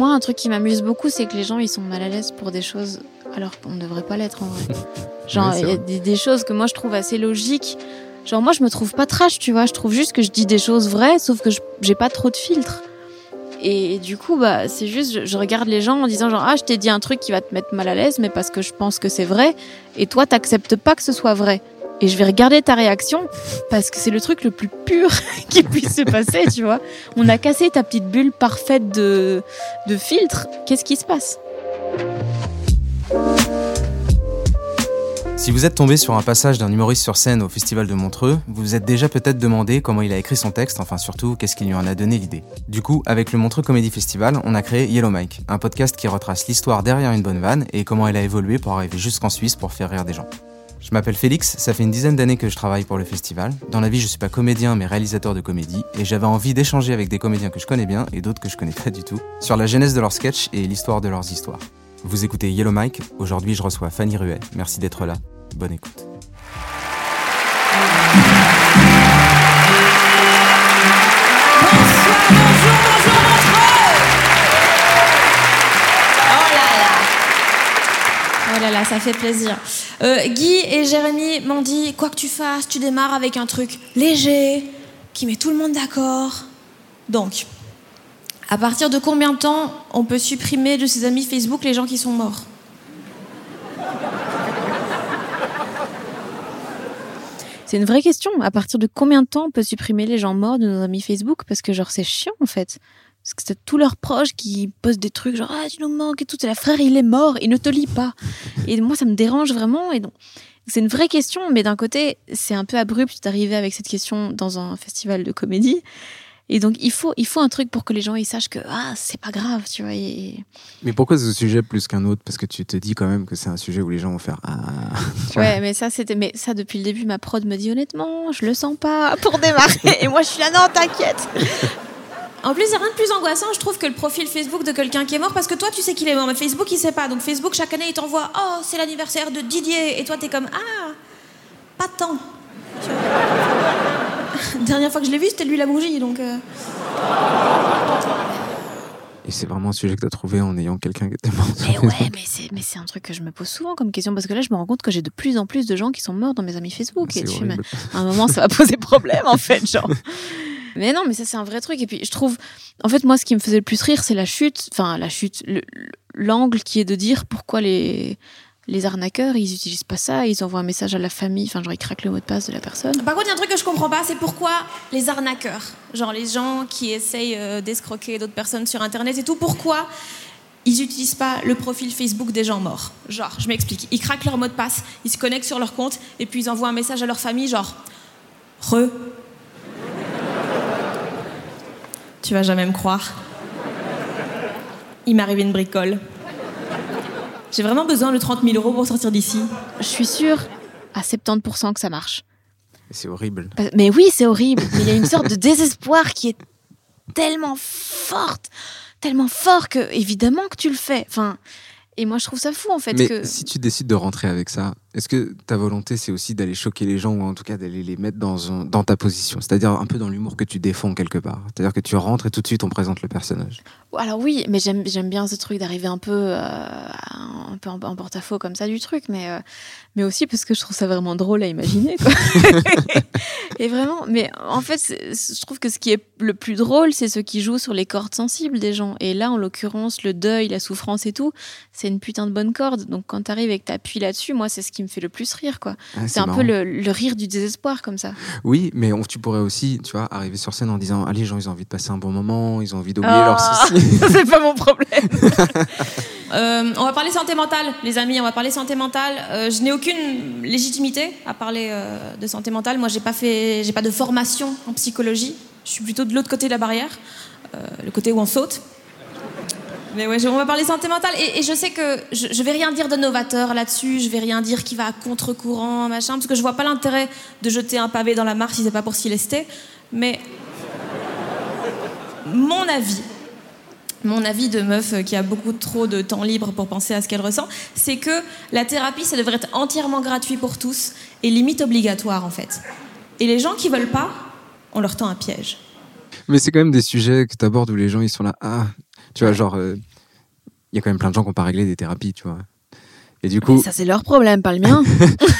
Moi, un truc qui m'amuse beaucoup, c'est que les gens, ils sont mal à l'aise pour des choses alors qu'on ne devrait pas l'être en vrai. Genre, il y a des, des choses que moi, je trouve assez logiques. Genre, moi, je me trouve pas trash, tu vois. Je trouve juste que je dis des choses vraies, sauf que je- j'ai pas trop de filtre. Et, du coup, bah, c'est juste, je, je regarde les gens en disant genre, ah, je t'ai dit un truc qui va te mettre mal à l'aise, mais parce que je pense que c'est vrai. Et toi, t'acceptes pas que ce soit vrai. Et je vais regarder ta réaction parce que c'est le truc le plus pur qui puisse se passer, tu vois. On a cassé ta petite bulle parfaite de, de filtre. Qu'est-ce qui se passe? Si vous êtes tombé sur un passage d'un humoriste sur scène au Festival de Montreux, vous vous êtes déjà peut-être demandé comment il a écrit son texte, enfin surtout qu'est-ce qui lui en a donné l'idée. Du coup, avec le Montreux Comedy Festival, on a créé Yellow Mike, un podcast qui retrace l'histoire derrière une bonne vanne et comment elle a évolué pour arriver jusqu'en Suisse pour faire rire des gens. Je m'appelle Félix, ça fait une dizaine d'années que je travaille pour le festival. Dans la vie, je suis pas comédien mais réalisateur de comédie et j'avais envie d'échanger avec des comédiens que je connais bien et d'autres que je connais pas du tout sur la genèse de leurs sketchs et l'histoire de leurs histoires. Vous écoutez Yellow Mike, aujourd'hui je reçois Fanny Ruet, merci d'être là, bonne écoute. Là là, ça fait plaisir. Euh, Guy et Jérémy m'ont dit quoi que tu fasses, tu démarres avec un truc léger, qui met tout le monde d'accord. Donc, à partir de combien de temps on peut supprimer de ses amis Facebook les gens qui sont morts? C'est une vraie question. À partir de combien de temps on peut supprimer les gens morts de nos amis Facebook? Parce que genre c'est chiant en fait. Parce que c'est tous leurs proches qui postent des trucs genre ah tu nous manques et tout. Et la frère il est mort, il ne te lit pas. Et moi ça me dérange vraiment. Et donc c'est une vraie question, mais d'un côté c'est un peu abrupt d'arriver avec cette question dans un festival de comédie. Et donc il faut il faut un truc pour que les gens ils sachent que ah c'est pas grave, tu vois. et- Mais pourquoi ce sujet plus qu'un autre? Parce que tu te dis quand même que c'est un sujet où les gens vont faire Ah. Tu vois. Ouais, mais ça, c'était, mais ça, depuis le début, ma prod me dit honnêtement, je le sens pas pour démarrer. Et moi, je suis là, non, t'inquiète. En plus, il n'y a rien de plus angoissant, je trouve, que le profil Facebook de quelqu'un qui est mort, parce que toi, tu sais qu'il est mort, mais Facebook, il sait pas. Donc Facebook, chaque année, il t'envoie Oh, c'est l'anniversaire de Didier. Et toi, t'es comme Ah, pas tant. Tu. Dernière fois que je l'ai vu, c'était lui la bougie, donc. euh, Et c'est vraiment un sujet que tu as trouvé en ayant quelqu'un qui était mort. Mais ouais, mais c'est, mais c'est un truc que je me pose souvent comme question parce que là, je me rends compte que j'ai de plus en plus de gens qui sont morts dans mes amis Facebook. Et horrible. à un moment, ça va poser problème, en fait, genre. Mais non, mais ça, c'est un vrai truc. Et puis, je trouve, en fait, moi, ce qui me faisait le plus rire, c'est la chute, enfin, la chute, le- l'angle qui est de dire pourquoi les, les arnaqueurs, ils utilisent pas ça, ils envoient un message à la famille, enfin, genre, ils craquent le mot de passe de la personne. Par contre, il y a un truc que je comprends pas, c'est pourquoi les arnaqueurs, genre les gens qui essayent euh, d'escroquer d'autres personnes sur Internet et tout, pourquoi ils utilisent pas le profil Facebook des gens morts? Genre, je m'explique, ils craquent leur mot de passe, ils se connectent sur leur compte et puis ils envoient un message à leur famille, genre Re. Tu vas jamais me croire. Il m'est arrivé une bricole. J'ai vraiment besoin de 30 000 euros pour sortir d'ici. Je suis sûre à 70% que ça marche. C'est horrible. Mais oui, c'est horrible. Mais il y a une sorte de désespoir qui est tellement forte, tellement fort que évidemment que tu le fais. Enfin, et moi je trouve ça fou en fait Mais que. si tu décides de rentrer avec ça, Est-ce que ta volonté, c'est aussi d'aller choquer les gens ou en tout cas d'aller les mettre dans, un- dans ta position C'est-à-dire un peu dans l'humour que tu défends quelque part? C'est-à-dire que tu rentres et tout de suite on présente le personnage. Alors oui, mais j'aime bien ce truc d'arriver un peu euh, un peu en, en porte-à-faux comme ça du truc, mais euh, mais aussi parce que je trouve ça vraiment drôle à imaginer. Quoi. et vraiment, mais en fait, je trouve que ce qui est le plus drôle, c'est ceux qui jouent sur les cordes sensibles des gens. Et là, en l'occurrence, le deuil, la souffrance et tout, c'est une putain de bonne corde. Donc quand t'arrives et que t'appuies là-dessus, moi, c'est ce qui me fait le plus rire, quoi. Ah, C'est un marrant. peu le, le rire du désespoir comme ça. Oui, mais on- tu pourrais aussi, tu vois, arriver sur scène en disant Ah, les gens, ils ont envie de passer un bon moment, ils ont envie d'oublier Ah. leurs soucis. c'est pas mon problème. Euh, on va parler santé mentale, les amis, on va parler santé mentale. Euh, je n'ai aucune légitimité à parler euh, de santé mentale. Moi, j'ai pas fait, j'ai pas de formation en psychologie. Je suis plutôt de l'autre côté de la barrière, euh, le côté où on saute. Mais ouais, on va parler santé mentale. Et, je sais que je, je vais rien dire de novateur là-dessus. Je vais rien dire qui va à contre-courant, machin, parce que je vois pas l'intérêt de jeter un pavé dans la mare si c'est pas pour s'y lester. Mais mon avis, mon avis de meuf qui a beaucoup trop de temps libre pour penser à ce qu'elle ressent, c'est que la thérapie, ça devrait être entièrement gratuit pour tous et limite obligatoire en fait. Et les gens qui veulent pas, on leur tend un piège. mais c'est quand même des sujets que tu abordes où les gens, ils sont là Ah, tu vois, genre, euh, il y a quand même plein de gens qui n'ont pas réglé des thérapies, tu vois. Et du coup, Ça, c'est leur problème, pas le mien.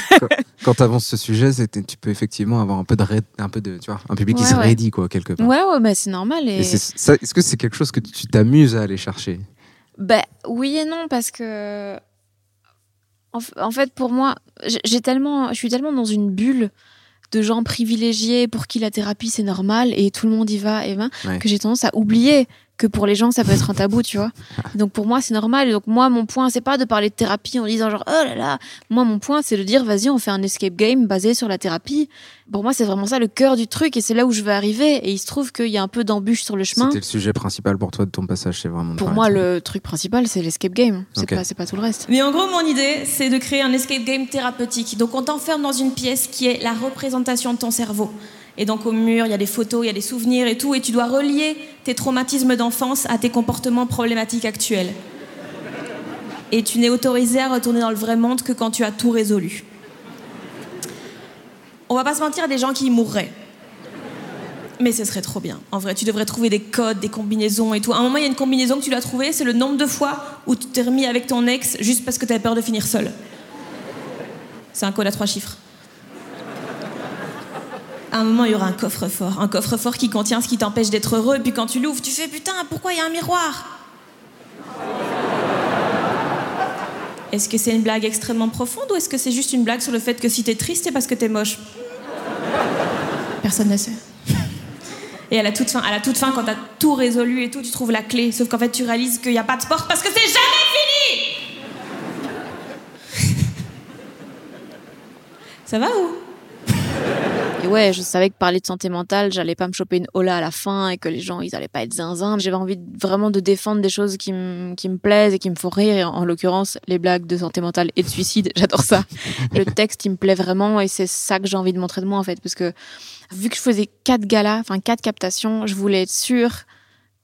quand tu avances ce sujet, tu peux effectivement avoir un peu de, un peu de tu vois, un public qui se ouais. raidit, quoi, quelque part. ouais, ouais, bah, c'est normal. Et... Et est-ce que c'est quelque chose que tu t'amuses à aller chercher? Ben oui et non parce que en, fait pour moi j'ai j'ai tellement je suis tellement dans une bulle de gens privilégiés pour qui la thérapie c'est normal et tout le monde y va et ben Ouais. que j'ai tendance à oublier que pour les gens ça peut être un tabou tu vois donc pour moi c'est normal et donc moi mon point c'est pas de parler de thérapie en disant genre oh là là moi mon point c'est de dire vas-y on fait un escape game basé sur la thérapie pour moi c'est vraiment ça le cœur du truc et c'est là où je veux arriver et il se trouve qu'il y a un peu d'embûche sur le chemin C'était le sujet principal pour toi de ton passage, c'est vraiment. pour moi le truc principal c'est l'escape game c'est Ok. pas c'est pas tout le reste Mais en gros, mon idée, c'est de créer un escape game thérapeutique. Donc, on t'enferme dans une pièce qui est la représentation de ton cerveau. Et donc, au mur, il y a des photos, il y a des souvenirs et tout. Et tu dois relier tes traumatismes d'enfance à tes comportements problématiques actuels. Et tu n'es autorisé à retourner dans le vrai monde que quand tu as tout résolu. On va pas se mentir, des gens qui mourraient. Mais ce serait trop bien. En vrai, tu devrais trouver des codes, des combinaisons et tout. À un moment, il y a une combinaison que tu dois trouver, c'est le nombre de fois où tu t'es remis avec ton ex juste parce que tu avais peur de finir seul. C'est un code à trois chiffres. À un moment, il y aura un coffre-fort. Un coffre-fort qui contient ce qui t'empêche d'être heureux. Et puis quand tu l'ouvres, tu fais putain, pourquoi il y a un miroir? Est-ce que c'est une blague extrêmement profonde ou est-ce que c'est juste une blague sur le fait que si t'es triste, c'est parce que t'es moche? Personne ne sait. Et à la toute fin, à la toute fin, quand t'as tout résolu et tout, tu trouves la clé. Sauf qu'en fait, tu réalises qu'il n'y a pas de sport parce que c'est jamais fini. Ça va ou? Et ouais, je savais que parler de santé mentale, j'allais pas me choper une hola à la fin et que les gens, ils allaient pas être zinzin. J'avais envie de- vraiment de défendre des choses qui, me- qui me plaisent et qui me font rire. Et en, en l'occurrence, les blagues de santé mentale et de suicide, j'adore ça. Le texte, il me plaît vraiment et c'est ça que j'ai envie de montrer de moi, en fait. Parce que vu que je faisais quatre galas, enfin quatre captations, je voulais être sûre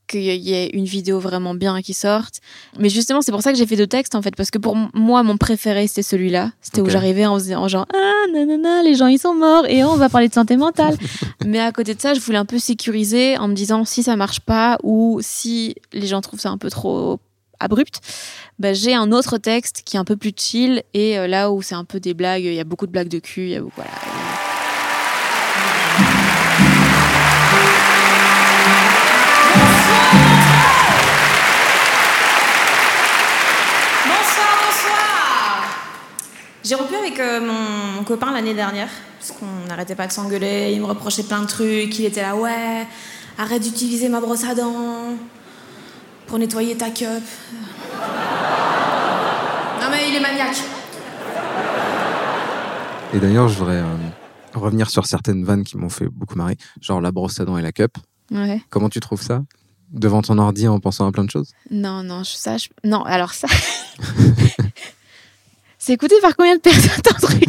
qu'il y ait une vidéo vraiment bien qui sorte. Mais justement, c'est pour ça que j'ai fait deux textes, en fait. Parce que pour moi, mon préféré, c'était celui-là. C'était où j'arrivais en faisant genre, ah, nanana, les gens, ils sont morts et on va parler de santé mentale. Mais à côté de ça, je voulais un peu sécuriser en me disant, si ça marche pas ou si les gens trouvent ça un peu trop abrupt, bah, j'ai un autre texte qui est un peu plus chill et euh, là où c'est un peu des blagues, il y a beaucoup de blagues de cul, il y a beaucoup, voilà. Avec euh, mon, mon copain l'année dernière, parce qu'on n'arrêtait pas de s'engueuler, il me reprochait plein de trucs, il était là, ouais, arrête d'utiliser ma brosse à dents pour nettoyer ta cup. Non mais il est maniaque. Et d'ailleurs, je voudrais euh, revenir sur certaines vannes qui m'ont fait beaucoup marrer, genre la brosse à dents et la cup. Ouais. Comment tu trouves ça? Devant ton ordi en pensant à plein de choses? Non, non, je- ça, je- non, alors ça. c'est écouté par combien de personnes ton truc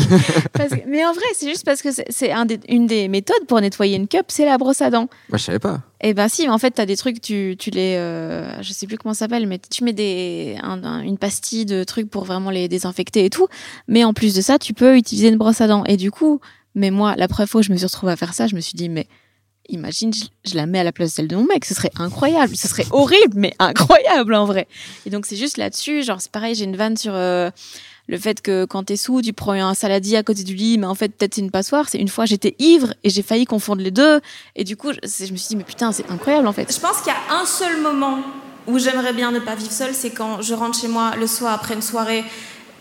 Parce que- Mais en vrai, c'est juste parce que c'est- c'est un des- une des méthodes pour nettoyer une cup, c'est la brosse à dents. Moi, je savais pas. Eh ben si, mais en fait, t'as des trucs, tu, tu les, euh, je sais plus comment ça s'appelle, mais tu mets des, un- un- une pastille de trucs pour vraiment les désinfecter et tout. Mais en plus de ça, tu peux utiliser une brosse à dents. Et du coup, mais moi, la première fois où je me suis retrouvée à faire ça, je me suis dit, mais imagine, je, je la mets à la place de celle de mon mec, ce serait incroyable, ce serait horrible, mais incroyable en vrai. Et donc c'est juste là-dessus, genre c'est pareil, j'ai une vanne sur euh, le fait que quand t'es sous, tu prends un saladier à côté du lit, mais en fait peut-être c'est une passoire. C'est une fois j'étais ivre et j'ai failli confondre les deux. Et du coup, je, je me suis dit, mais putain, c'est incroyable en fait. Je pense qu'il y a un seul moment où j'aimerais bien ne pas vivre seule, c'est quand je rentre chez moi le soir après une soirée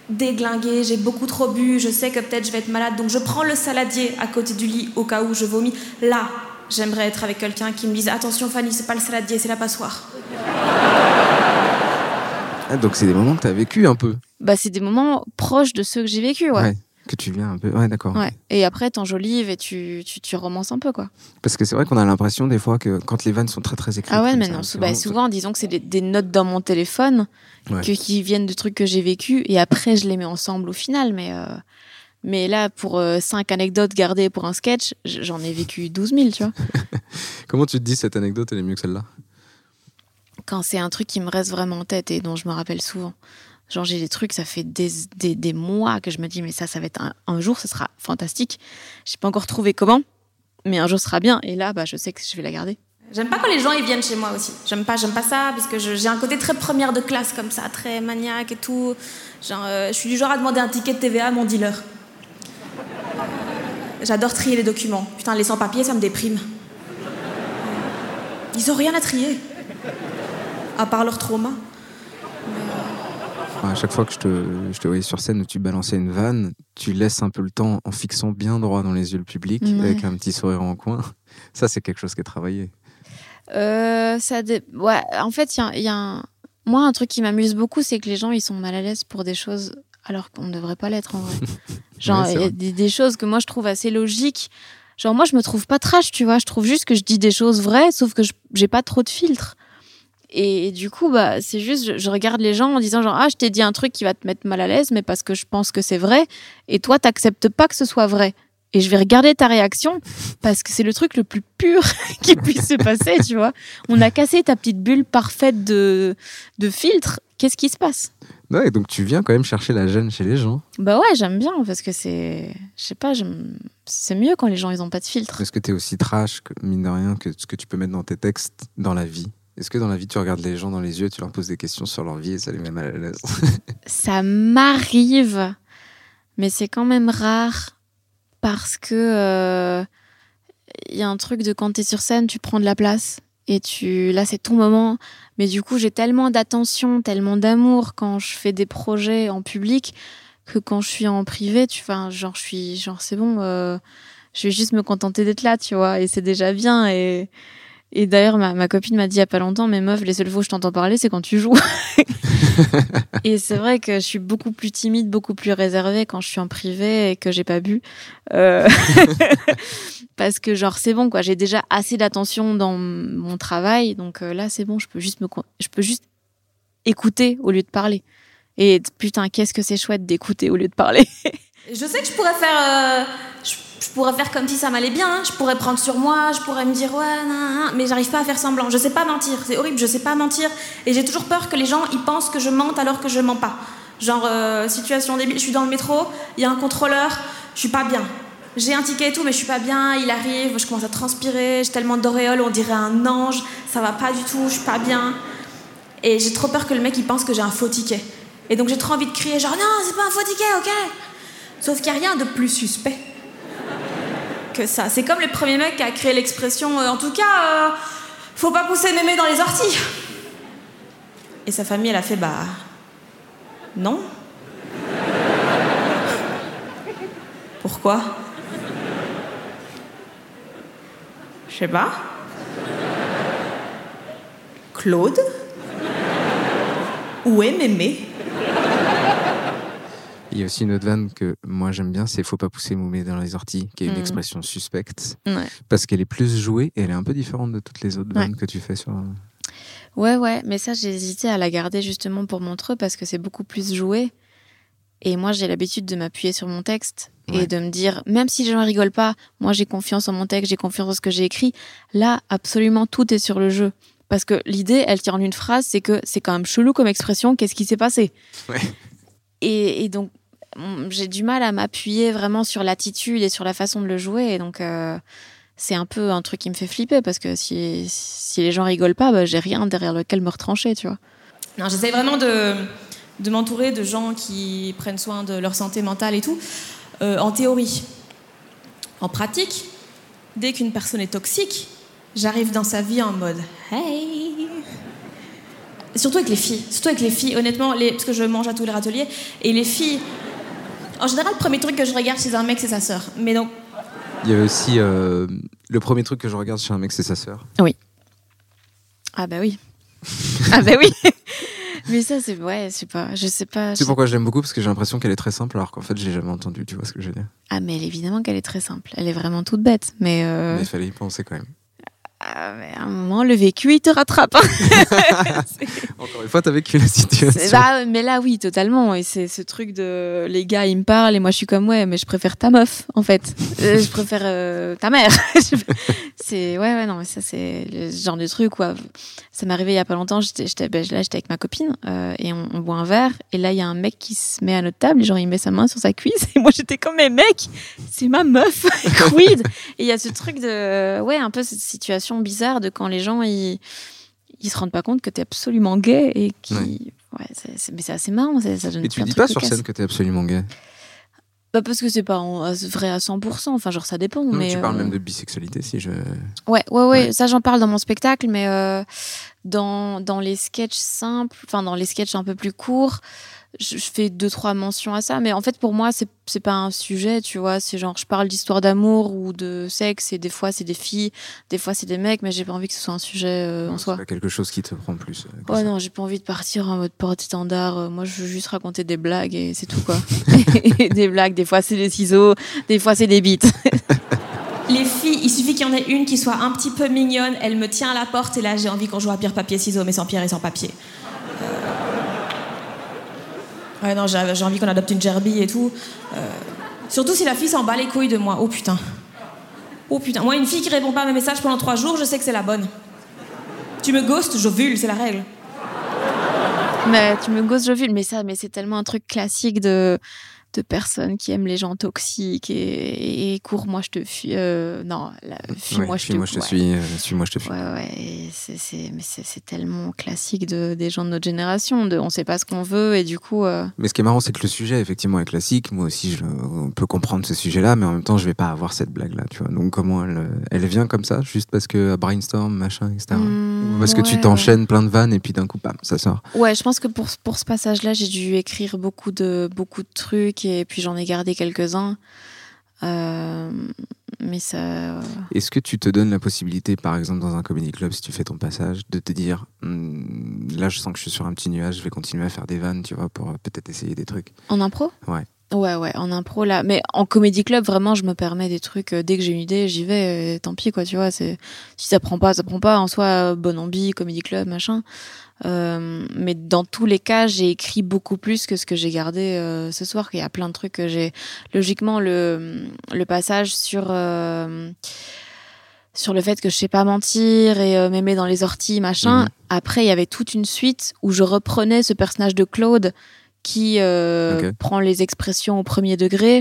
déglinguée, j'ai beaucoup trop bu, je sais que peut-être je vais être malade, donc je prends le saladier à côté du lit au cas où je vomis. Là, j'aimerais être avec quelqu'un qui me dise attention Fanny, c'est pas le saladier, c'est la passoire. Ah, donc, c'est des moments que tu as vécu un peu. Bah, c'est des moments proches de ceux que j'ai vécu, ouais. Que tu viens un peu. Ouais, d'accord. Ouais. Et après, t'enjolives et tu, tu, tu romances un peu, quoi. Parce que c'est vrai qu'on a l'impression des fois que quand les vannes sont très très écrites. Ah ouais, mais non, bah, souvent, disons que c'est des, des notes dans mon téléphone Ouais. que, qui viennent de trucs que j'ai vécu et après, je les mets ensemble au final. Mais, euh, mais là, pour euh, cinq anecdotes gardées pour un sketch, j'en ai vécu 12 000, tu vois. Comment tu te dis cette anecdote, elle est mieux que celle-là? Quand c'est un truc qui me reste vraiment en tête et dont je me rappelle souvent. Genre, j'ai des trucs, ça fait des, des, des mois que je me dis, mais ça, ça va être un, jour, ça sera fantastique. J'ai pas encore trouvé comment, mais un jour, sera bien. Et là, bah, je sais que je vais la garder. J'aime pas quand les gens ils viennent chez moi aussi. J'aime pas, j'aime pas ça parce que j'ai un côté très première de classe comme ça, très maniaque et tout. Genre, euh, je suis du genre à demander un ticket de TVA à mon dealer. J'adore trier les documents. Putain, les sans-papiers, ça me déprime. Ils ont rien à trier. À part leur trauma. À chaque fois que je te, je te voyais sur scène où tu balançais une vanne, tu laisses un peu le temps en fixant bien droit dans les yeux le public, Ouais. avec un petit sourire en coin. Ça, c'est quelque chose qui est travaillé. Euh, ça dé- ouais, en fait, il y a, il y a un... moi un truc qui m'amuse beaucoup, c'est que les gens ils sont mal à l'aise pour des choses alors qu'on ne devrait pas l'être en vrai. Genre Ouais, c'est il y a vrai. des, des choses que moi je trouve assez logiques. Genre moi je me trouve pas trash, tu vois, je trouve juste que je dis des choses vraies, sauf que je- j'ai pas trop de filtres. Et, du coup, bah, c'est juste, je, je regarde les gens en disant genre, ah, je t'ai dit un truc qui va te mettre mal à l'aise, mais parce que je pense que c'est vrai, et toi, t'acceptes pas que ce soit vrai. Et je vais regarder ta réaction, parce que c'est le truc le plus pur qui puisse se passer, tu vois. On a cassé ta petite bulle parfaite de, de filtre. Qu'est-ce qui se passe? Ouais, donc tu viens quand même chercher la gêne chez les gens. Bah ouais, j'aime bien, parce que c'est, je sais pas, c'est mieux quand les gens, ils ont pas de filtre. Est-ce que tu es aussi trash, que, mine de rien, que ce que tu peux mettre dans tes textes dans la vie Est-ce que dans la vie, tu regardes les gens dans les yeux, tu leur poses des questions sur leur vie et ça les met mal à l'aise ça m'arrive, mais c'est quand même rare parce que euh, il y a un truc de quand tu es sur scène, tu prends de la place et tu là c'est ton moment. Mais du coup, j'ai tellement d'attention, tellement d'amour quand je fais des projets en public que quand je suis en privé, tu enfin genre je suis genre c'est bon, euh, je vais juste me contenter d'être là, tu vois, et c'est déjà bien et et d'ailleurs, ma, ma copine m'a dit il y a pas longtemps, mais meuf, les seules fois où je t'entends parler, c'est quand tu joues. et c'est vrai que je suis beaucoup plus timide, beaucoup plus réservée quand je suis en privé et que j'ai pas bu. Euh, Parce que genre c'est bon quoi, j'ai déjà assez d'attention dans mon travail, donc euh, là c'est bon, je peux juste me, je peux juste écouter au lieu de parler. Et putain, qu'est-ce que c'est chouette d'écouter au lieu de parler. Je sais que je pourrais faire, euh, je pourrais faire comme si ça m'allait bien. hein. Je pourrais prendre sur moi, je pourrais me dire ouais, nan, nan, mais j'arrive pas à faire semblant. Je sais pas mentir, c'est horrible. Je sais pas mentir et j'ai toujours peur que les gens ils pensent que je mente alors que je mens pas. Genre euh, situation débile, je suis dans le métro, il y a un contrôleur, je suis pas bien. J'ai un ticket et tout, mais je suis pas bien. Il arrive, je commence à transpirer, j'ai tellement d'auréoles, on dirait un ange. Ça va pas du tout, je suis pas bien. Et j'ai trop peur que le mec il pense que j'ai un faux ticket. Et donc j'ai trop envie de crier genre non, c'est pas un faux ticket, ok Sauf qu'il n'y a rien de plus suspect ça. C'est comme le premier mec qui a créé l'expression euh, en tout cas, euh, faut pas pousser mémé dans les orties. Et sa famille, elle a fait bah. Non. Pourquoi? Je sais pas. Claude? Où est mémé? Il y a aussi une autre vanne que moi j'aime bien, c'est Faut pas pousser Moumé dans les orties, qui est une Mhm. expression suspecte, Ouais. parce qu'elle est plus jouée et elle est un peu différente de toutes les autres Ouais. vannes que tu fais sur. Ouais, ouais, mais ça, j'ai hésité à la garder justement pour Montreux parce que c'est beaucoup plus joué. Et moi, j'ai l'habitude de m'appuyer sur mon texte Ouais. et de me dire, même si les gens rigolent pas, moi j'ai confiance en mon texte, j'ai confiance en ce que j'ai écrit. Là, absolument tout est sur le jeu. Parce que l'idée, elle tient en une phrase, c'est que c'est quand même chelou comme expression, qu'est-ce qui s'est passé? Ouais. et, et donc, mm, j'ai du mal à m'appuyer vraiment sur l'attitude et sur la façon de le jouer. Donc, euh, c'est un peu un truc qui me fait flipper parce que si, si les gens rigolent pas, bah, j'ai rien derrière lequel me retrancher, tu vois. Non, j'essaie vraiment de, de m'entourer de gens qui prennent soin de leur santé mentale et tout, euh, en théorie. En pratique, dès qu'une personne est toxique, j'arrive dans sa vie en mode Hey Surtout avec les filles. Surtout avec les filles, honnêtement, parce que je mange à tous les râteliers. Et les filles. En général, le premier truc que je regarde chez un mec, c'est sa sœur. Mais donc, Il y avait aussi euh, le premier truc que je regarde chez un mec, c'est sa sœur. Ah bah oui. ah bah oui. Mais ça, c'est ouais, je sais pas, je sais pas. C'est pourquoi je l'aime beaucoup? Parce que j'ai l'imprestion qu'elle est très simple alors qu'en fait je l'ai jamais entendue. Tu vois ce que je veux dire Ah mais évidemment qu'elle est très simple. Elle est vraiment toute bête, mais, euh, Mais il fallait y penser quand même. Ah, mais à un moment, le vécu, il te rattrape. hein. Encore une fois, t'as vécu la situation. bah, mais là, oui, totalement. Et c'est ce truc de les gars, ils me parlent et moi, je suis comme ouais, mais je préfère ta meuf, en fait. Euh, je préfère euh, ta mère. c'est ouais, ouais, non, mais ça, c'est le genre de truc. Quoi. Ça m'est arrivé il y a pas longtemps. J'étais, ben, là, j'étais avec ma copine euh, et on, on boit un verre. Et là, il y a un mec qui se met à notre table. Et genre, il met sa main sur sa cuisse. Et moi, j'étais comme mais mec, c'est ma meuf. Quid? Et il y a ce truc de ouais, un peu cette situation bizarre de quand les gens ils ils se rendent pas compte que t'es absolument gay et qui Ouais. ouais, c'est, mais c'est assez marrant ça, ça donne Et tu dis pas sur scène que t'es absolument gay. Bah parce que c'est pas vrai à 100%, enfin genre ça dépend. Non, mais tu parles euh, même de bisexualité si je. Ouais, ouais, ouais, Ouais. ça j'en parle dans mon spectacle, mais euh, dans, dans les sketchs simples, enfin dans les sketchs un peu plus courts, je, je fais deux, trois mentions à ça. Mais en fait, pour moi, c'est c'est pas un sujet, tu vois. C'est genre, je parle d'histoire d'amour ou de sexe, et des fois c'est des filles, des fois c'est des mecs, mais j'ai pas envie que ce soit un sujet euh, en soi. pas quelque chose qui te prend plus. euh, que Ouais, ça. non, j'ai pas envie de partir en mode porte-étendard. Euh, Moi, je veux juste raconter des blagues et c'est tout, quoi. Des blagues, des fois c'est des ciseaux, des fois c'est des bites. les filles, il suffit qu'il y en ait une qui soit un petit peu mignonne, elle me tient à la porte et là j'ai envie qu'on joue à pierre papier ciseaux mais sans pierre et sans papier. Ouais non, j'ai envie qu'on adopte une gerbille et tout. Euh, Surtout si la fille s'en bat les couilles de moi. Oh putain. Oh putain. Moi une fille qui répond pas à mes messages pendant trois jours, je sais que c'est la bonne. Tu me ghostes, j'ovule, c'est la règle. Mais tu me gosses, je filme. Mais ça, mais c'est tellement un truc classique de, de personnes qui aiment les gens toxiques et, et cours, moi je te fuis. euh, non, la, fuis-moi, Ouais, je te Suis-moi, je te ouais. suis. euh, Suis-moi, je te fuis. Ouais, ouais, c'est, c'est, mais c'est, c'est tellement classique de, des gens de notre génération. De, on sait pas ce qu'on veut et du coup. euh, Mais ce qui est marrant, c'est que le sujet, effectivement, est classique. Moi aussi, je on peut comprendre ce sujet-là, mais en même temps, je vais pas avoir cette blague-là, tu vois. Donc, comment elle, elle vient comme ça, juste parce que à brainstorm, machin, etc. parce que tu ouais, t'enchaînes plein de vannes et puis d'un coup, bam, ça sort. Ouais, je pense que pour, pour ce passage-là, j'ai dû écrire beaucoup de, beaucoup de trucs et puis j'en ai gardé quelques-uns. Euh, mais ça. Est-ce que tu te donnes la possibilité, par exemple, dans un comedy club, si tu fais ton passage, de te dire, Hmm, là, je sens que je suis sur un petit nuage, je vais continuer à faire des vannes, tu vois, pour euh, peut-être essayer des trucs? En impro? Ouais. Ouais, ouais, en impro là. Mais en comédie club, vraiment, je me permets des trucs. euh, dès que j'ai une idée, j'y vais. et tant pis, quoi, tu vois. C'est si ça prend pas, ça prend pas. En soi, euh, bonne ambi, comédie club, machin. Euh, mais dans tous les cas, j'ai écrit beaucoup plus que ce que j'ai gardé euh, ce soir. Il y a plein de trucs que j'ai. Logiquement, le le passage sur euh, sur le fait que je sais pas mentir et euh, m'aimer dans les orties, machin. Mhm. Après, il y avait toute une suite où je reprenais ce personnage de Claude qui euh, prend les expressions au premier degré.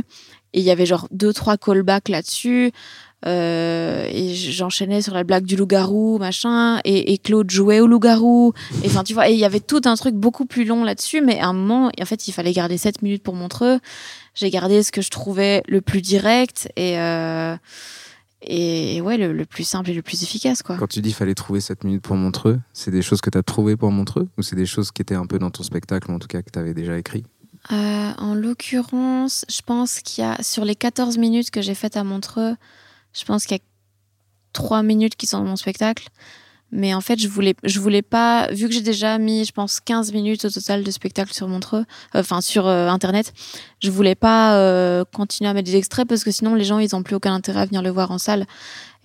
Et il y avait genre deux, trois callbacks là-dessus. Euh, et j'enchaînais sur la blague du loup-garou, machin. Et, et Claude jouait au loup-garou. Et enfin, tu vois, il y avait tout un truc beaucoup plus long là-dessus. Mais à un moment, en fait, il fallait garder 7 minutes pour Montreux. J'ai gardé ce que je trouvais le plus direct et, euh, et ouais, le, le plus simple et le plus efficace, quoi. Quand tu dis fallait trouver 7 minutes pour Montreux, c'est des choses que tu as trouvées pour Montreux? Ou c'est des choses qui étaient un peu dans ton spectacle, ou en tout cas que tu avais déjà écrit? Euh, en l'occurrence, je pense qu'il y a, sur les 14 minutes que j'ai faites à Montreux, je pense qu'il y a 3 minutes qui sont dans mon spectacle. Mais en fait, je voulais, je voulais pas, vu que j'ai déjà mis, je pense, 15 minutes au total de spectacle sur Montreux, euh, enfin, sur euh, Internet, je voulais pas euh, continuer à mettre des extraits parce que sinon, les gens, ils ont plus aucun intérêt à venir le voir en salle.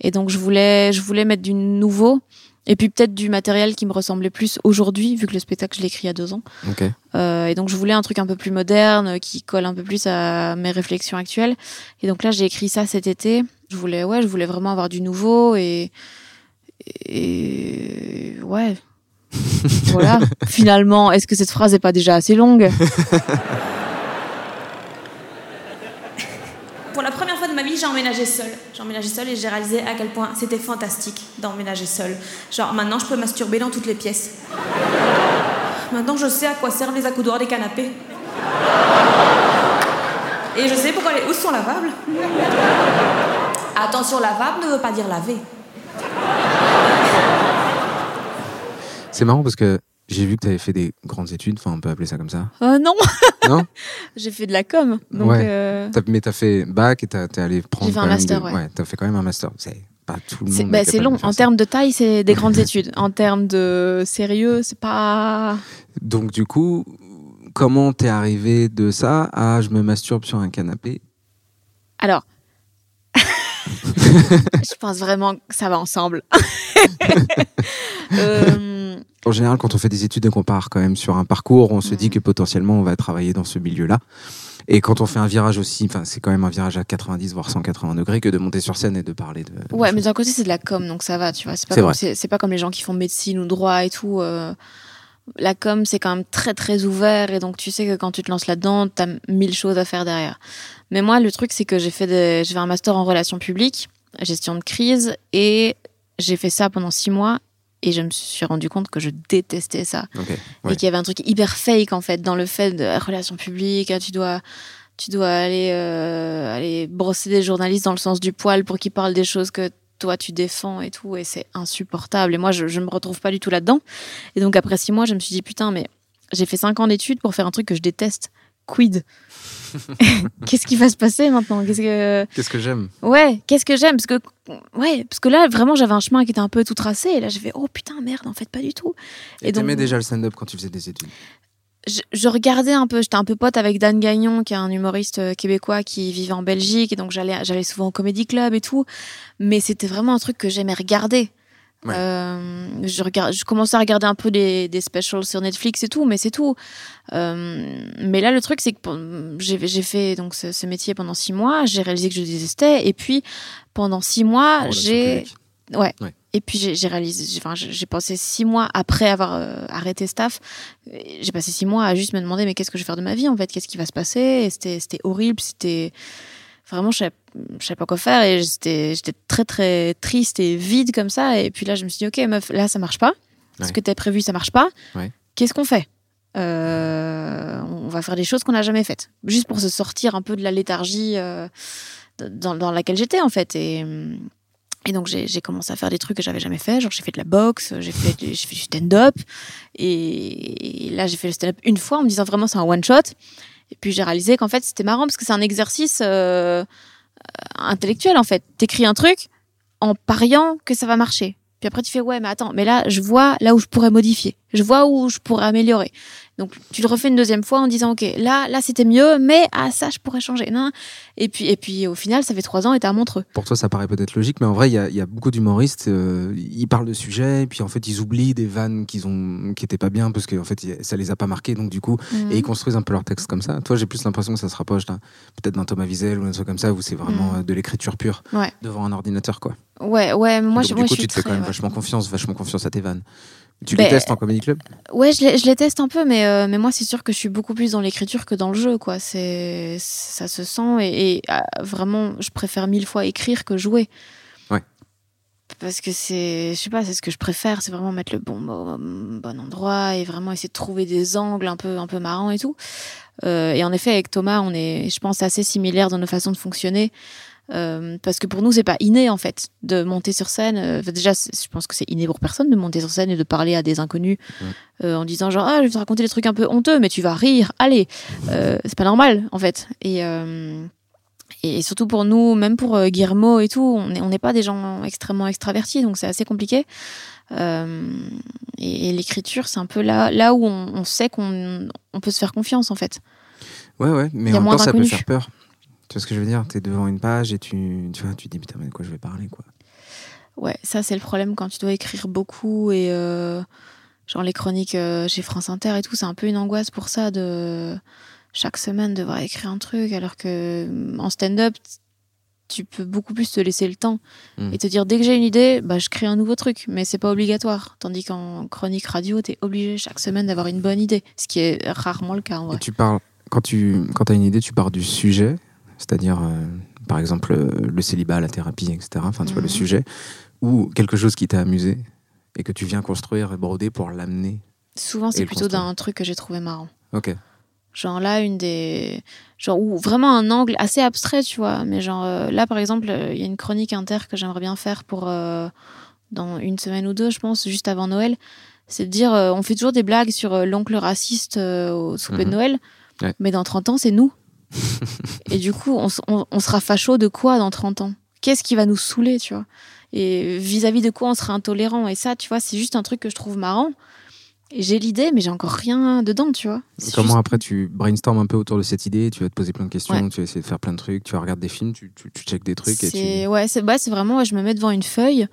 Et donc, je voulais, je voulais mettre du nouveau. Et puis peut-être du matériel qui me ressemblait plus aujourd'hui, vu que le spectacle, je l'ai écrit il y a deux ans. Ok. Euh, et donc je voulais un truc un peu plus moderne, qui colle un peu plus à mes réflexions actuelles. Et donc là, j'ai écrit ça cet été. Je voulais, ouais, je voulais vraiment avoir du nouveau et, et ouais. voilà. Finalement, est-ce que cette phrase n'est pas déjà assez longue? Pour la première fois de ma vie, j'ai emménagé seule. J'ai emménagé seule et j'ai réalisé à quel point c'était fantastique d'emménager seule. Genre maintenant, je peux masturber dans toutes les pièces. Maintenant, je sais à quoi servent les accoudoirs des canapés. Et je sais pourquoi les housses sont lavables. Attention, lavable ne veut pas dire laver. C'est marrant parce que j'ai vu que tu avais fait des grandes études, enfin on peut appeler ça comme ça. Euh, Non, Non? J'ai fait de la com. Donc, Ouais. euh, T'as- Mais t'as fait bac et t'es allé prendre. J'ai fait un master, des- ouais. t'as fait quand même un master. C'est pas tout le monde. bah, est c'est long. En termes de taille, c'est des grandes études. En termes de sérieux, c'est pas. Donc du coup, comment t'es arrivé de ça à je me masturbe sur un canapé? Alors, je pense vraiment que ça va ensemble. Euh, En général, quand on fait des études et qu'on part quand même sur un parcours, on se dit que potentiellement on va travailler dans ce milieu-là. Et quand on fait un virage aussi, enfin c'est quand même un virage à 90 voire 180 degrés que de monter sur scène et de parler de. de ouais, mais d'un côté, c'est de la com, donc ça va, tu vois. C'est pas, comme- pas comme les gens qui font médecine ou droit et tout. euh, la com, c'est quand même très, très ouvert. Et donc, tu sais que quand tu te lances là-dedans, t'as mille choses à faire derrière. Mais moi, le truc, c'est que j'ai fait, des- j'ai fait un master en relations publiques, gestion de crise, et j'ai fait ça pendant six mois. Et je me suis rendu compte que je détestais ça. Et qu'il y avait un truc hyper fake en fait dans le fait de la relation publique ah, tu dois tu dois aller euh, aller brosser des journalistes dans le sens du poil pour qu'ils parlent des choses que toi tu défends et tout et c'est insupportable. Et moi je, je me retrouve pas du tout là-dedans. Et donc après six mois je me suis dit putain mais j'ai fait cinq ans d'études pour faire un truc que je déteste. Quid qu'est-ce qui va se passer maintenant? Qu'est-ce que Qu'est-ce que j'aime? Ouais, qu'est-ce que j'aime? Parce que ouais, parce que là vraiment j'avais un chemin qui était un peu tout tracé. Et là j'ai fait oh putain merde en fait pas du tout. Et, Et donc- t'aimais déjà le stand-up quand tu faisais des études? Je, je regardais un peu, j'étais un peu pote avec Dan Gagnon qui est un humoriste euh, québécois qui vivait en Belgique et donc j'allais j'allais souvent au comedy club et tout, mais c'était vraiment un truc que j'aimais regarder. Ouais. Euh, je, je commençais à regarder un peu des, des specials sur Netflix et tout, mais c'est tout. Euh, mais là, le truc, c'est que j'ai fait donc ce, ce métier pendant six mois, j'ai réalisé que je détestais, et puis pendant six mois, relation j'ai. Ouais. Et puis j'ai réalisé, j'ai- enfin, j'ai passé six mois après avoir euh, arrêté staff. J'ai passé six mois à juste me demander mais qu'est-ce que je vais faire de ma vie en fait, qu'est-ce qui va se passer? Et c'était horrible, c'était vraiment je savais, je savais pas quoi faire et j'étais très très triste et vide comme ça. Et puis là je me suis dit ok meuf, là ça marche pas. Ce que t'as prévu ça marche pas. Ouais. Qu'est-ce qu'on fait? Euh, On va faire des choses qu'on n'a jamais faites, juste pour se sortir un peu de la léthargie euh, dans, dans laquelle j'étais en fait. Et hum, et donc j'ai commencé à faire des trucs que j'avais jamais fait, genre j'ai fait de la boxe, j'ai fait, j'ai fait du stand-up, et, et là j'ai fait le stand-up une fois en me disant vraiment c'est un one-shot, et puis j'ai réalisé qu'en fait c'était marrant parce que c'est un exercice euh, intellectuel en fait. T'écris un truc en pariant que ça va marcher, puis après tu fais ouais mais attends, mais là je vois là où je pourrais modifier, je vois où je pourrais améliorer. Donc tu le refais une deuxième fois en disant ok là là c'était mieux, mais ah ça je pourrais changer. Non. Et puis et puis au final ça fait trois ans et t'es à Montreux. Pour toi, ça paraît peut-être logique, mais en vrai, il y a, il y a beaucoup d'humoristes. euh, ils parlent de sujets, puis en fait, ils oublient des vannes qu'ils ont, qui étaient pas bien parce que en fait, ça les a pas marqués. Donc du coup, et ils construisent un peu leur texte comme ça. Toi, j'ai plus l'impression que ça se rapproche peut-être d'un Thomas Wiesel ou un truc comme ça, où c'est vraiment Mhm. euh, de l'écriture pure Ouais. devant un ordinateur, quoi. Ouais, ouais, moi, Donc, je, du moi, coup, je suis tu te fais quand même ouais. vachement confiance, vachement confiance à tes vannes. Tu Ben, les testes en comedy club Ouais, je les, je les teste un peu, mais, euh, mais moi, c'est sûr que je suis beaucoup plus dans l'écriture que dans le jeu, quoi. C'est, ça se sent et, et, ah, vraiment, je préfère mille fois écrire que jouer. Ouais. Parce que c'est, je sais pas, c'est ce que je préfère, c'est vraiment mettre le bon mot bon endroit et vraiment essayer de trouver des angles un peu, un peu marrants et tout. Euh, et en effet, avec Thomas, on est, je pense, assez similaires dans nos façons de fonctionner. Euh, parce que pour nous, c'est pas inné en fait de monter sur scène. Euh, déjà, je pense que c'est inné pour personne de monter sur scène et de parler à des inconnus euh, en disant genre ah je vais te raconter des trucs un peu honteux, mais tu vas rire. Allez, c'est pas normal en fait. Et et surtout pour nous, même pour Guillermo et tout, on n'est on pas des gens extrêmement extravertis, donc c'est assez compliqué. Et et l'écriture, c'est un peu là, là où on, on sait qu'on on peut se faire confiance en fait. Ouais, ouais, mais en même temps, ça peut faire peur. Tu vois ce que je veux dire? T'es devant une page et tu, tu vois, tu te dis putain, mais de quoi je vais parler, quoi? Ouais, ça c'est le problème quand tu dois écrire beaucoup et euh, genre les chroniques euh, chez France Inter et tout, c'est un peu une angoisse pour ça de chaque semaine devoir écrire un truc alors que en stand-up tu peux beaucoup plus te laisser le temps Mm. et te dire dès que j'ai une idée, bah je crée un nouveau truc, mais c'est pas obligatoire. Tandis qu'en chronique radio, t'es obligé chaque semaine d'avoir une bonne idée, ce qui est rarement le cas en Et vrai. tu parles, quand tu quand as une idée, tu pars du sujet, c'est-à-dire, euh, par exemple, euh, le célibat, la thérapie, etc. Enfin, tu vois, le Mhm. sujet, ou quelque chose qui t'a amusé et que tu viens construire et broder pour l'amener. Souvent c'est plutôt d'un truc que j'ai trouvé marrant. Ok. Genre là, une des. Genre, ou vraiment un angle assez abstrait, tu vois. Mais genre, euh, là, par exemple, euh, il y a une chronique inter que j'aimerais bien faire pour. euh, dans une semaine ou deux, je pense, juste avant Noël. C'est de dire, on fait toujours des blagues sur l'oncle raciste au souper de Mhm. Noël. Ouais. Mais dans 30 ans, c'est nous. Et du coup, on, s- on- on sera facho de quoi dans 30 ans? Qu'est-ce qui va nous saouler, tu vois? Et vis-à-vis de quoi on sera intolérant? Et ça, tu vois, c'est juste un truc que je trouve marrant. Et j'ai l'idée, mais j'ai encore rien dedans, tu vois. Comment juste- après tu brainstormes un peu autour de cette idée, tu vas te poser plein de questions, Ouais. tu vas essayer de faire plein de trucs, tu vas regarder des films, tu, tu, tu checkes des trucs et tu. ouais, c'est bah, vraiment ouais, je me mets devant une feuille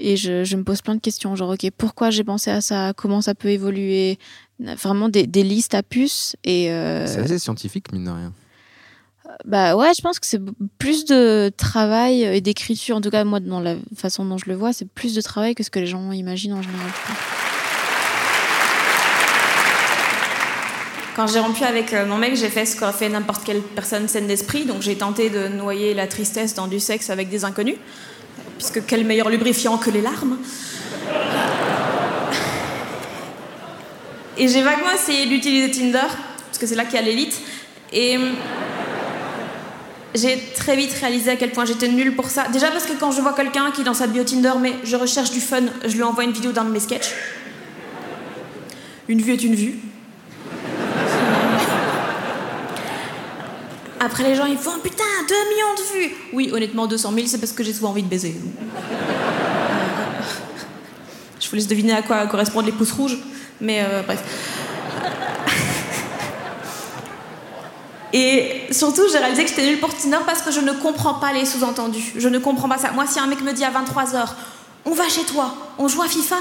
et je, je me pose plein de questions genre OK, pourquoi j'ai pensé à ça, comment ça peut évoluer, vraiment des, des listes à puces et euh, C'est assez scientifique, mine de rien. Bah ouais, je pense que c'est plus de travail et d'écriture en tout cas moi dans la façon dont je le vois, c'est plus de travail que ce que les gens imaginent en général. Quand j'ai rompu avec euh, mon mec, j'ai fait ce qu'aurait fait n'importe quelle personne saine d'esprit. Donc j'ai tenté de noyer la tristesse dans du sexe avec des inconnus. Puisque quel meilleur lubrifiant que les larmes Et j'ai vaguement essayé d'utiliser Tinder, parce que c'est là qu'il y a l'élite. Et j'ai très vite réalisé à quel point j'étais nulle pour ça. Déjà parce que quand je vois quelqu'un qui dans sa bio Tinder, mais je recherche du fun, je lui envoie une vidéo d'un de mes sketchs. Une vue est une vue. Après, les gens, ils font putain, 2 millions de vues. Oui, honnêtement, 200 000, c'est parce que j'ai souvent envie de baiser. Euh, Je vous laisse deviner à quoi correspondent les pouces rouges, mais euh, bref. Et surtout, j'ai réalisé que j'étais nulle pour Tinder parce que je ne comprends pas les sous-entendus. Je ne comprends pas ça. Moi, si un mec me dit à 23h, on va chez toi, on joue à FIFA,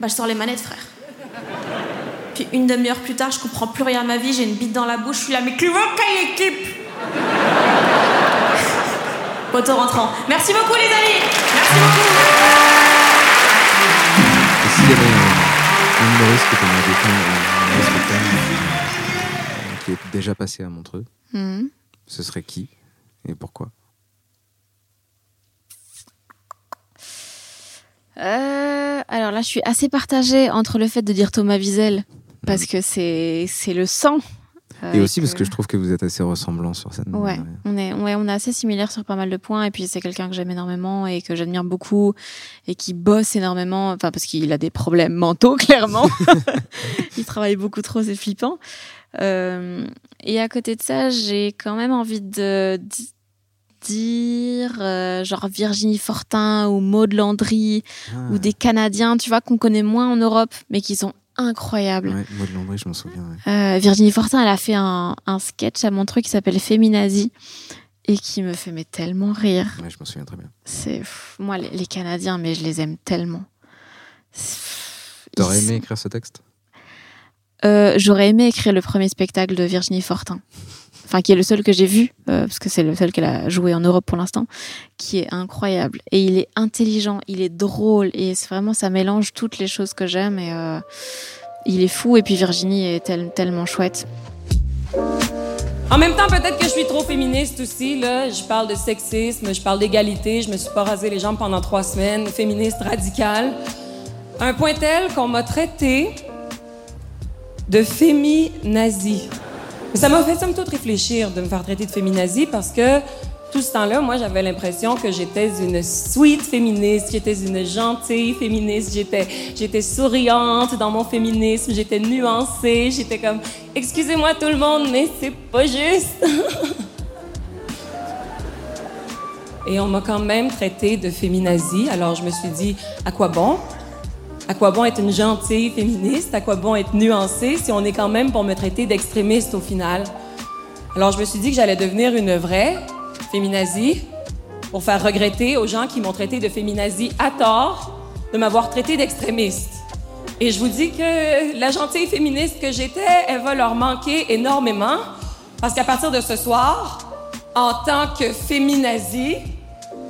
bah je sors les manettes, frère. Puis une demi-heure plus tard, je comprends plus rien à ma vie, j'ai une bite dans la bouche, je suis là, mais Clivo, quelle équipe Poteau rentrant. Merci beaucoup les amis Merci beaucoup Et s'il qui est déjà passé à Montreux, Mhm. ce serait qui et pourquoi? Euh, alors là, je suis assez partagée entre le fait de dire Thomas Wiesel parce que c'est c'est le sang. euh, Et aussi parce que je trouve que vous êtes assez ressemblants sur scène. Ouais, on est, ouais, on est assez similaires sur pas mal de points. Et puis, c'est quelqu'un que j'aime énormément et que j'admire beaucoup et qui bosse énormément. Enfin, parce qu'il a des problèmes mentaux, clairement. Il travaille beaucoup trop, c'est flippant. Euh, et à côté de ça, j'ai quand même envie de di- dire, euh, genre Virginie Fortin ou Maud Landry Ah, ou des Canadiens, tu vois, qu'on connaît moins en Europe, mais qui sont incroyables. Ouais, Maud Landry, je m'en souviens. ouais. Euh, Virginie Fortin, elle a fait un, un sketch à Montreux qui s'appelle Féminazie et qui me fait mais tellement rire. Ouais, je m'en souviens très bien. C'est moi les, les Canadiens, mais je les aime tellement. T'aurais aimé sont- écrire ce texte? Euh, J'aurais aimé écrire le premier spectacle de Virginie Fortin. Enfin, qui est le seul que j'ai vu, euh, parce que c'est le seul qu'elle a joué en Europe pour l'instant, qui est incroyable. Et il est intelligent, il est drôle, et c'est vraiment, ça mélange toutes les choses que j'aime, et euh, il est fou, et puis Virginie est tel- tellement chouette. En même temps, peut-être que je suis trop féministe aussi. Là. Je parle de sexisme, je parle d'égalité. Je me suis pas rasé les jambes pendant trois semaines. Féministe radicale. Un point tel qu'on m'a traité de féminazie. Mais Ça m'a fait somme toute réfléchir de me faire traiter de féminazie parce que tout ce temps-là, moi, j'avais l'impression que j'étais une sweet féministe, j'étais une gentille féministe, j'étais, j'étais souriante dans mon féminisme, j'étais nuancée, j'étais comme, excusez-moi tout le monde, mais c'est pas juste. Et on m'a quand même traité de féminazie, alors je me suis dit, à quoi bon? À quoi bon être une gentille féministe? À quoi bon être nuancée si on est quand même pour me traiter d'extrémiste au final? Alors je me suis dit que j'allais devenir une vraie féminazie pour faire regretter aux gens qui m'ont traité de féminazie à tort de m'avoir traité d'extrémiste. Et je vous dis que la gentille féministe que j'étais, elle va leur manquer énormément parce qu'à partir de ce soir, en tant que féminazie,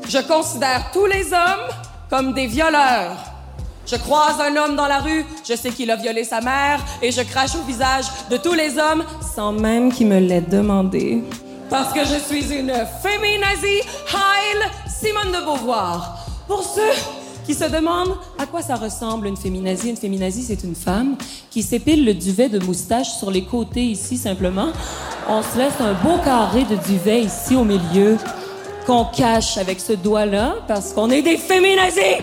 je considère tous les hommes comme des violeurs. Je croise un homme dans la rue, je sais qu'il a violé sa mère et je crache au visage de tous les hommes sans même qu'il me l'ait demandé. Parce que je suis une féminazie, Heil Simone de Beauvoir. Pour ceux qui se demandent à quoi ça ressemble une féminazie, une féminazie, c'est une femme qui s'épile le duvet de moustache sur les côtés ici simplement. On se laisse un beau carré de duvet ici au milieu qu'on cache avec ce doigt-là parce qu'on est des féminazis.